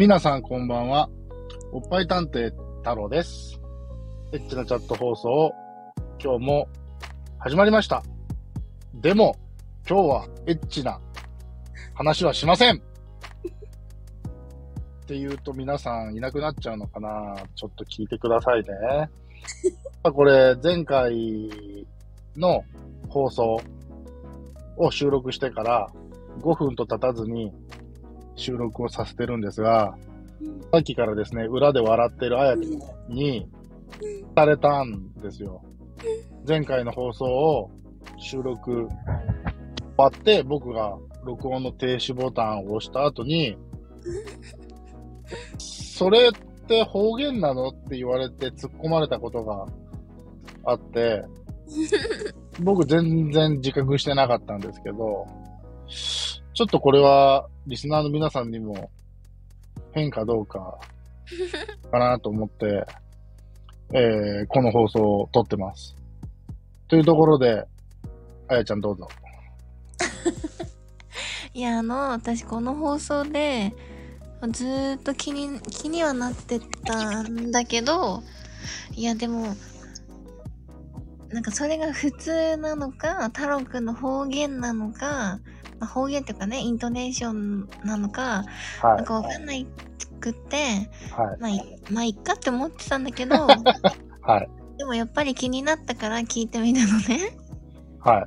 皆さんこんばんは。おっぱい探偵太郎です。エッチなチャット放送、今日も始まりました。でも、今日はエッチな話はしませんって言うと皆さんいなくなっちゃうのかなちょっと聞いてくださいね。これ、前回の放送を収録してから5分と経たずに収録をさせてるんですが、さっきからですね、裏で笑ってるあやちゃんに、されたんですよ。前回の放送を収録終わって、僕が録音の停止ボタンを押した後に、それって方言なのって言われて突っ込まれたことがあって、僕全然自覚してなかったんですけど、ちょっとこれはリスナーの皆さんにも変かどうか かなと思って、えーこの放送を撮ってます。というところで、あやちゃんどうぞ。いや、あの、私この放送で、ずーっと気に、気にはなってたんだけど、いや、でも、なんかそれが普通なのか、太郎くんの方言なのか、まあ、方言っていうかね、イントネーションなのか、はなんかわかんないくって、い。はい。まあ、いまあ、いっかって思ってたんだけど、はい。でもやっぱり気になったから聞いてみたのね。はい。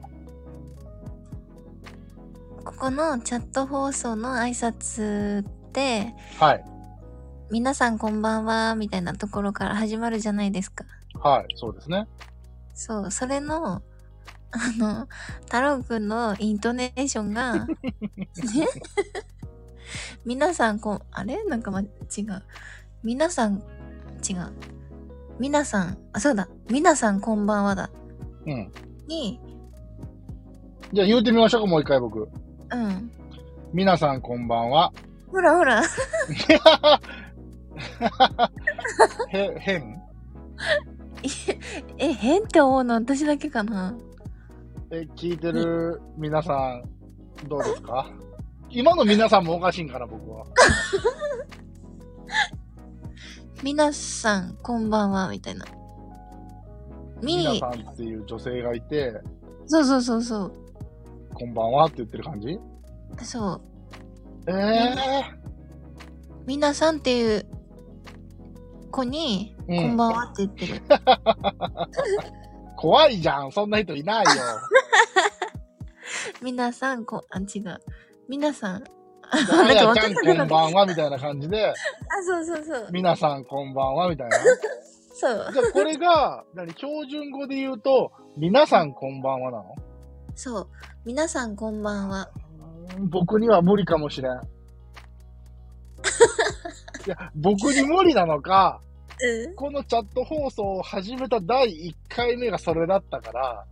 ここのチャット放送の挨拶って、はい。皆さんこんばんは、みたいなところから始まるじゃないですか。はい。そうですね。そう、それの、あの、太郎くんのイントネーションが、ね、皆さんこん、あれ？なんかま、違う。皆さん、違う。皆さん、あ、そうだ。皆さんこんばんはだ。うん。に、じゃあ言うてみましょうか、もう一回僕。うん。皆さんこんばんは。ほらほら。へ、変え、変って思うの私だけかな？え、聞いてる皆さん、どうですか？今の皆さんもおかしいんかな、僕は。皆さんこんばんは、みたいな。み皆さんっていう女性がいて、そうそうそうそう。こんばんはって言ってる感じ？そう。ええ皆さんっていう子に、うんこんばんはって言ってる。怖いじゃん。そんな人いないよ。皆さん、こ、あ、違う。皆さん。あやちゃんこんばんはみたいな感じで、あ、そうそうそう。皆さんこんばんはみたいな。そう。じゃあこれが、何、標準語で言うと、皆さんこんばんはなの？そう。皆さんこんばんは。うん僕には無理かもしれん。いや、僕に無理なのか、うん。このチャット放送を始めた第1回目がそれだったから、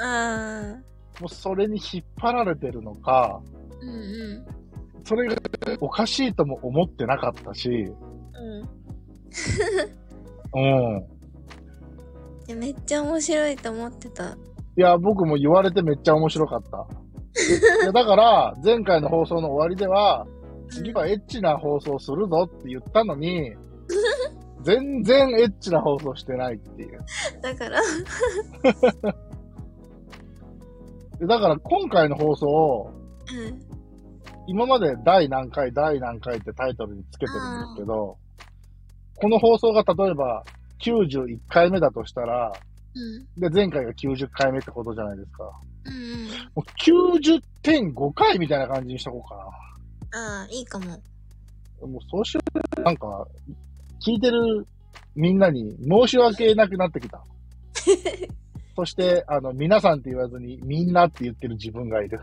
あもうそれに引っ張られてるのか、ー。うんうん。それがおかしいとも思ってなかったし、うん。うん。いやめっちゃ面白いと思ってた。いや、僕も言われてめっちゃ面白かった。いやだから、前回の放送の終わりでは、次はエッチな放送するぞって言ったのに、全然エッチな放送してないっていう。だから、で だから今回の放送を、うん。今まで第何回、第何回ってタイトルにつけてるんですけど、この放送が例えば91回目だとしたら、うん。で、前回が90回目ってことじゃないですか。うんうん。もう90.5回みたいな感じにしとこうかな。ああ、いいかも。もうそうしよう。なんか、聞いてるみんなに申し訳なくなってきた。そして、あの、皆さんって言わずに、みんなって言ってる自分がいる。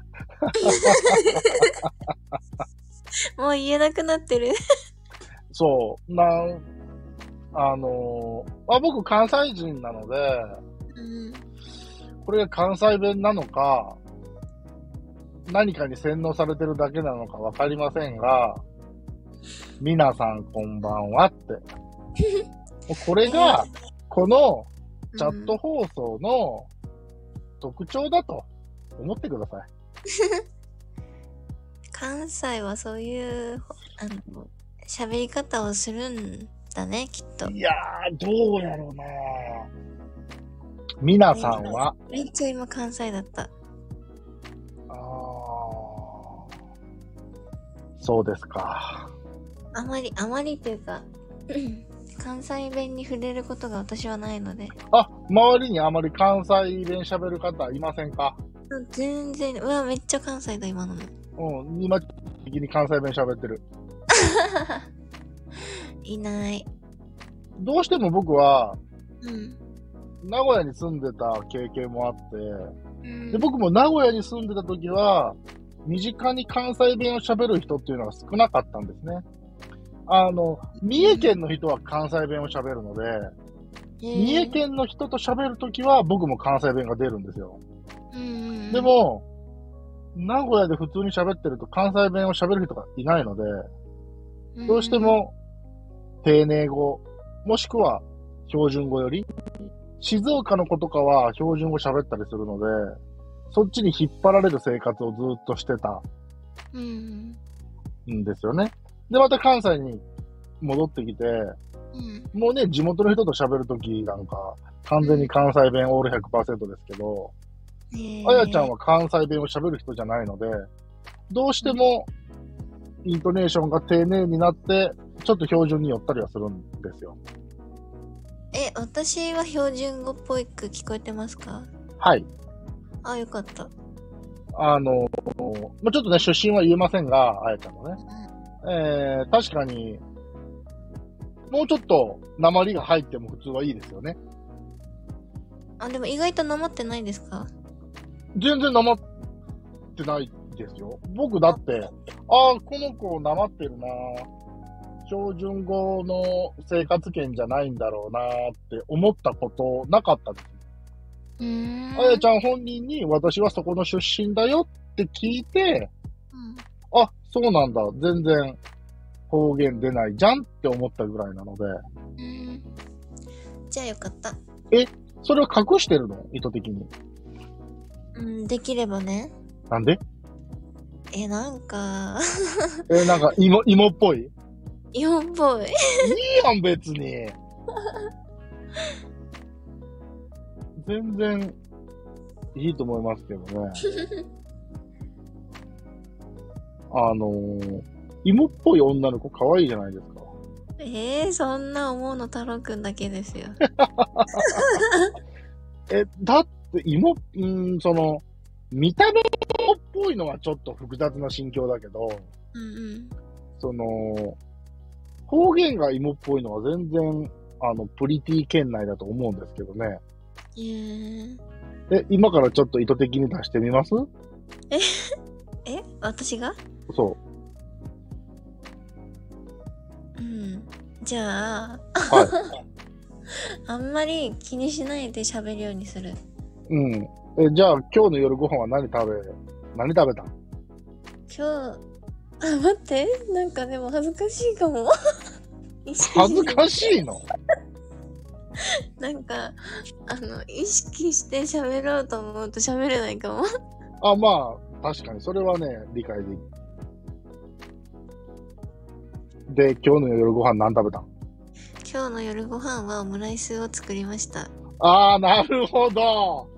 もう言えなくなってる。そう。なん、あのあ、僕関西人なので、うん。これが関西弁なのか、何かに洗脳されてるだけなのかわかりませんが、皆さんこんばんはって。これが、このチャット放送の特徴だと思ってください。関西はそういう、あの、喋り方をするんだね、きっと。いやー、どうやろうな皆さんは、めっちゃ今関西だった。あーそうですか。あまり、あまりっていうか、関西弁に触れることが私はないので。あ、周りにあまり関西弁喋る方いませんか？全然、うわ、めっちゃ関西だ、今のも。うん、今的に関西弁喋ってる。いない。どうしても僕は、うん。名古屋に住んでた経験もあって、うんで、僕も名古屋に住んでた時は、身近に関西弁を喋る人っていうのが少なかったんですね。あの、三重県の人は関西弁を喋るので、三重、県の人と喋るときは僕も関西弁が出るんですよ。で、も、名古屋で普通に喋ってると関西弁を喋る人がいないので、どうしても丁寧語、もしくは標準語より、静岡の子とかは標準語喋ったりするので、そっちに引っ張られる生活をずっとしてたうん、んですよね。で、また関西に戻ってきて、うん。もうね、地元の人と喋るときなんか、完全に関西弁オール100%ですけど、えーあやちゃんは関西弁を喋る人じゃないので、どうしても、イントネーションが丁寧になって、ちょっと標準に寄ったりはするんですよ。え、私は標準語っぽく聞こえてますか？はい。あ、よかった。あの、まあ、ちょっとね、出身は言えませんが、あやちゃんのね。えー、確かに、もうちょっと鉛が入っても普通はいいですよね。あ、でも意外となまってないですか？全然鉛ってないですよ。僕だって、ああ、この子鉛ってるな標準語の生活圏じゃないんだろうなって思ったことなかったです。あやちゃん本人に私はそこの出身だよって聞いて、うんあ、そうなんだ。全然方言出ないじゃんって思ったぐらいなので、うん。じゃあよかった。それを隠してるの？意図的に。うん、できればね。なんで？え、なんか、えーなんか芋、芋っぽい？いい日本っぽい。やん、別に。全然いいと思いますけどね。あのー、芋っぽい女の子可愛いじゃないですか。えー、そんな思うの太郎くんだけですよ。え、だって芋、うーん、その、見た目っぽいのはちょっと複雑な心境だけど、うんうん。その、方言が芋っぽいのは全然、あの、プリティ圏内だと思うんですけどね。えー、え、今からちょっと意図的に出してみます？え私が？そうん。じゃあ、う。はい。あんまり気にしないで喋るようにする。うん。え、じゃあ今日の夜ご飯は何食べ、何食べた？今日、あ、待って。なんかでも恥ずかしいかも。恥ずかしいの？なんか、あの、意識して喋ろうと思うと喋れないかも。あ、まあ、確かに、それはね、理解できる。で、今日の夜ご飯何食べたん今日の夜ご飯はオムライスを作りました。ああ、なるほど。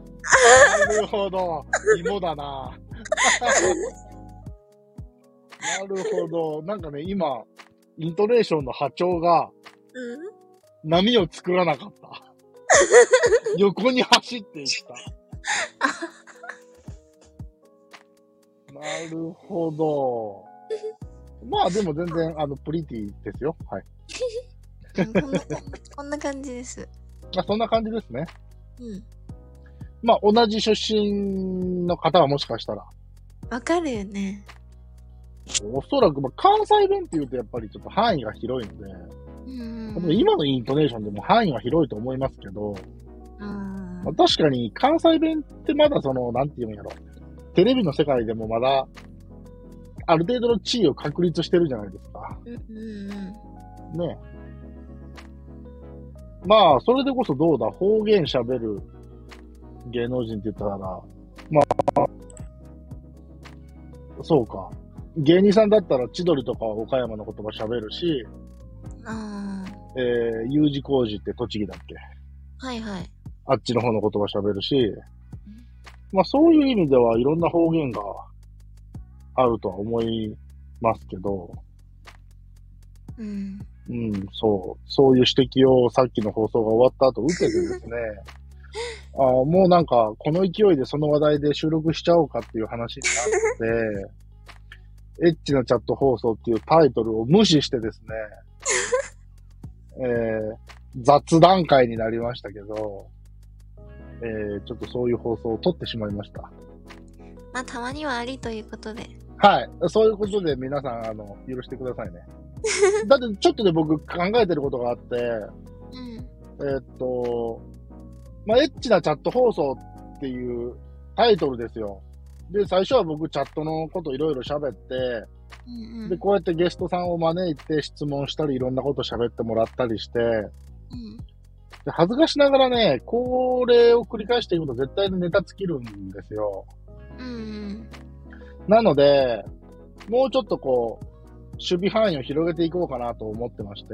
なるほど。芋だな。なるほど。なんかね、今、イントネーションの波長がうん波を作らなかった。横に走っていった。なるほど。まあでも全然、あの、プリティですよ。はい。うんこんなこんな感じです。まあそんな感じですね。うん。まあ同じ出身の方はもしかしたら、わかるよね。おそらく、まあ、関西弁って言うとやっぱりちょっと範囲が広いので、うん。今のイントネーションでも範囲は広いと思いますけど、うんまあ、確かに関西弁ってまだその、なんて言うんやろ。テレビの世界でもまだ、ある程度の地位を確立してるじゃないですか。うんうんね。まあ、それでこそどうだ、方言喋る芸能人って言ったら、まあ、そうか。芸人さんだったら千鳥とかは岡山の言葉喋るし、あえー、U 字工事って栃木だっけあ。はいはい。あっちの方の言葉喋るし、まあそういう意味ではいろんな方言があるとは思いますけど、うん。うん、そう、そういう指摘をさっきの放送が終わった後受けてですね、あーもうなんかこの勢いでその話題で収録しちゃおうかっていう話になって、エッチなチャット放送っていうタイトルを無視してですね、えー、雑談会になりましたけど、えー、ちょっとそういう放送を撮ってしまいました。まあ、たまにはありということで。はい。そういうことで皆さん、あの、許してくださいね。だってちょっとね、僕考えてることがあって、うん。えーっと、まあ、エッチなチャット放送っていうタイトルですよ。で、最初は僕チャットのこといろいろ喋って、うんうん。で、こうやってゲストさんを招いて質問したりいろんなこと喋ってもらったりして、うん。で恥ずかしながらね、これを繰り返していくと絶対にネタ尽きるんですよ。うんうん。なので、もうちょっとこう、守備範囲を広げていこうかなと思ってまして、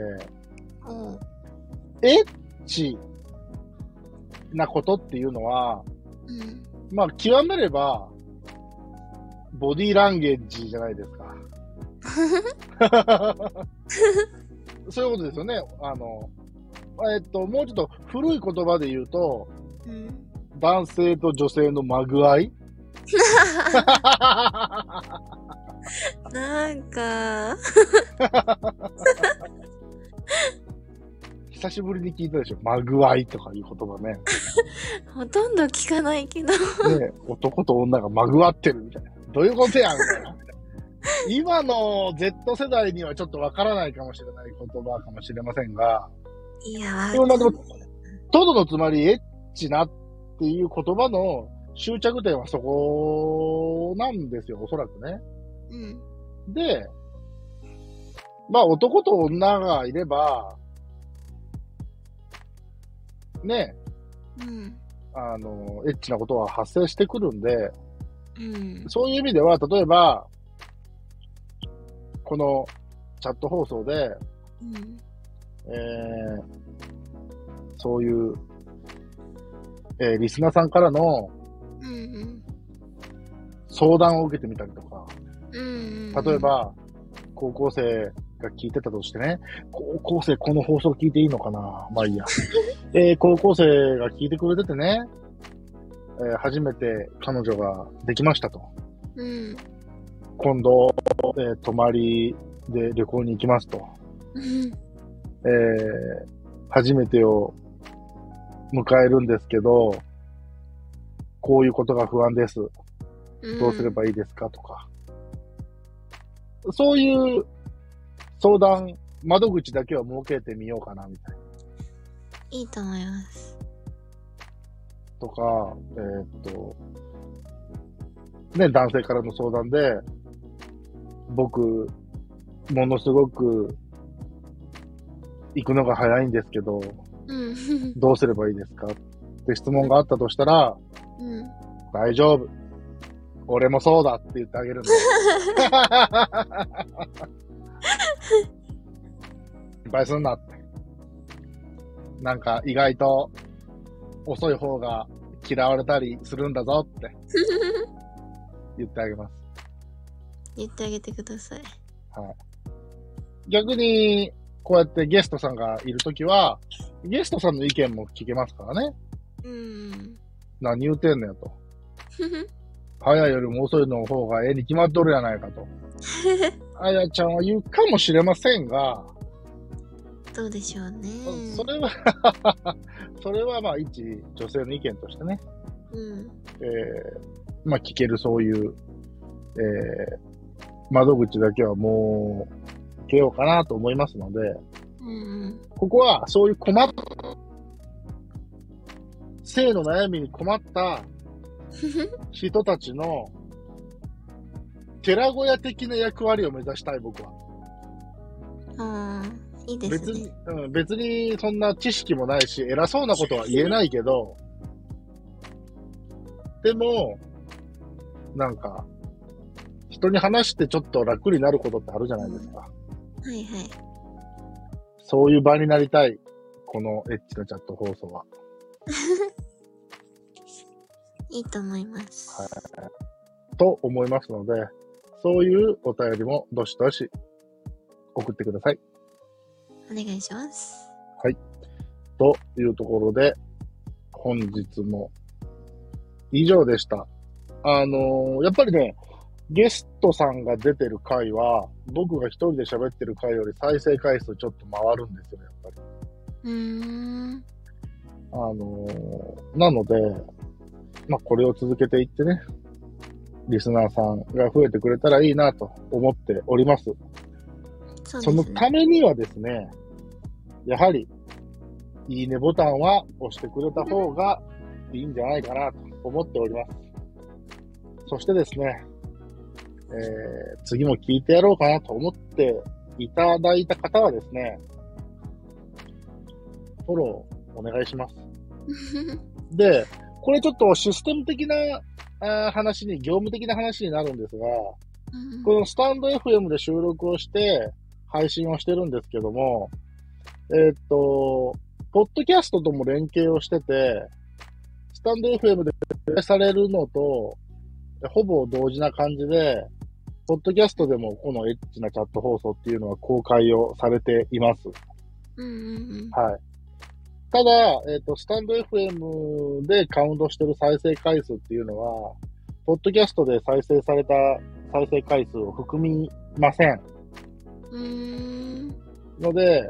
おう。エッチなことっていうのは、うん。まあ、極めれば、ボディーランゲージじゃないですか。そういうことですよね。あの、えっと、もうちょっと古い言葉で言うと、うん。男性と女性のまぐあいなんか、久しぶりに聞いたでしょ。まぐあいとかいう言葉ね。ほとんど聞かないけど。ね男と女がまぐわってるみたいな。どういうことやんみたいな。今の Z 世代にはちょっとわからないかもしれない言葉かもしれませんが、いやでもまあでもトドのつまりエッチなっていう言葉の終着点はそこなんですよ、おそらくね。うん。で、まあ男と女がいれば、ね、うん。あの、エッチなことは発生してくるんで、うん。そういう意味では、例えば、このチャット放送で、うん。えー、そういう、えーリスナーさんからのうん。相談を受けてみたりとか、うん。例え、ば、高校生が聞いてたとしてね、高校生この放送聞いていいのかな？まあいいや。えー高校生が聞いてくれててね、えー初めて彼女ができましたと。うん。今度、えー泊まりで旅行に行きますと。うん。えー初めてを迎えるんですけど、こういうことが不安です。どうすればいいですかとか。そういう相談、窓口だけは設けてみようかな、みたいな。いいと思います。とか、えーっと、ね、男性からの相談で、僕、ものすごく、行くのが早いんですけど、うん。どうすればいいですか？って質問があったとしたら、うん。大丈夫。俺もそうだって言ってあげるんだよ。心配すんなって。なんか意外と遅い方が嫌われたりするんだぞって言ってあげます。言ってあげてください。逆に、こうやってゲストさんがいるときは、ゲストさんの意見も聞けますからね。うん。何言うてんのよと。早いよりも遅いの方がええに決まっとるやないかと。あやちゃんは言うかもしれませんが、どうでしょうね。それは それはまあ一女性の意見としてね、うん。えーまあ聞けるそういう、えー窓口だけはもう、受けようかなと思いますので、うん。ここはそういう困っ性の悩みに困った 人たちの寺小屋的な役割を目指したい、僕は。うん。いいです別にね。、うん、別にそんな知識もないし、偉そうなことは言えないけど、でも、なんか、一人に話してちょっと楽になることってあるじゃないですか。はいはい。そういう場になりたい。このエッチなチャット放送は。いいと思います。と思いますので、そういうお便りもどしどし送ってください。お願いします。というところで、本日も以上でした。あのーやっぱりね、ゲストさんが出てる回は、僕が一人で喋ってる回より再生回数ちょっと回るんですよ、やっぱり。うーん。あのーなので、まあ、これを続けていってね、リスナーさんが増えてくれたらいいなと思っております。その。ためにはですね、やはり、いいねボタンは押してくれた方がいいんじゃないかなと思っております。そしてですね、えー、次も聞いてやろうかなと思っていただいた方はですね、フォローお願いします。で、これちょっとシステム的なあー話に、業務的な話になるんですが、うんこのスタンド FM で収録をして配信をしてるんですけども、えーっと、ポッドキャストとも連携をしてて、スタンド FM でプレイされるのと、ほぼ同時な感じで、ポッドキャストでもこのエッチなチャット放送っていうのは公開をされています。うんうんはい。ただ、えっ、と、スタンド FM でカウントしてる再生回数っていうのは、ポッドキャストで再生された再生回数を含みません。うん。うーん。ので、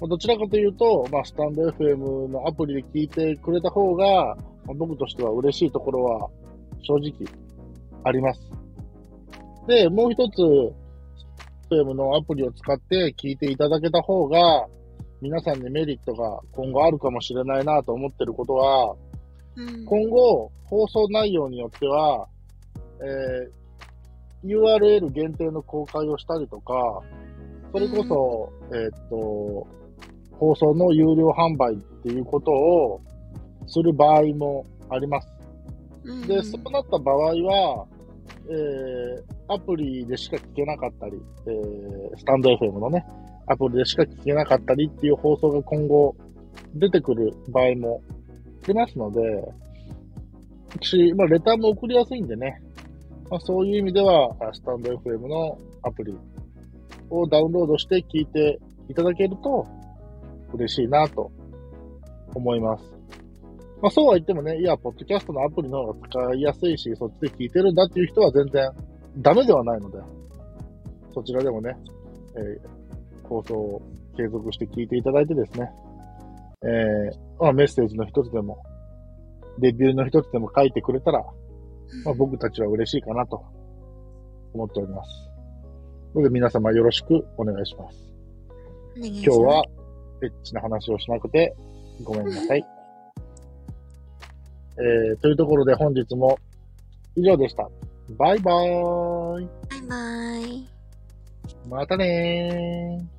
まあどちらかというと、まあ、スタンド FM のアプリで聞いてくれた方が、まあ僕としては嬉しいところは正直あります。で、もう一つ、FM のアプリを使って聞いていただけた方が、皆さんにメリットが今後あるかもしれないなと思ってることは、うん。今後、放送内容によっては、えー URL 限定の公開をしたりとか、それこそ、えーっと、放送の有料販売っていうことをする場合もあります。うんで、そうなった場合は、えーアプリでしか聞けなかったり、えースタンド FM のね、アプリでしか聞けなかったりっていう放送が今後出てくる場合も出ますので、し、まあ、レターも送りやすいんでね、まあ、そういう意味では、スタンド FM のアプリをダウンロードして聞いていただけると嬉しいなと思います。まあ、そうは言ってもね、いや、ポッドキャストのアプリの方が使いやすいし、そっちで聞いてるんだっていう人は全然ダメではないので、そちらでもね、えー放送を継続して聞いていただいてですね、えーまあ、メッセージの一つでも、レビューの一つでも書いてくれたら、まあ、僕たちは嬉しいかなと思っております。ので皆様よろしくお願いします。ます今日はエッチな話をしなくてごめんなさい。えー、というところで本日も以上でした。バイバーイ。バイバイ。またねー。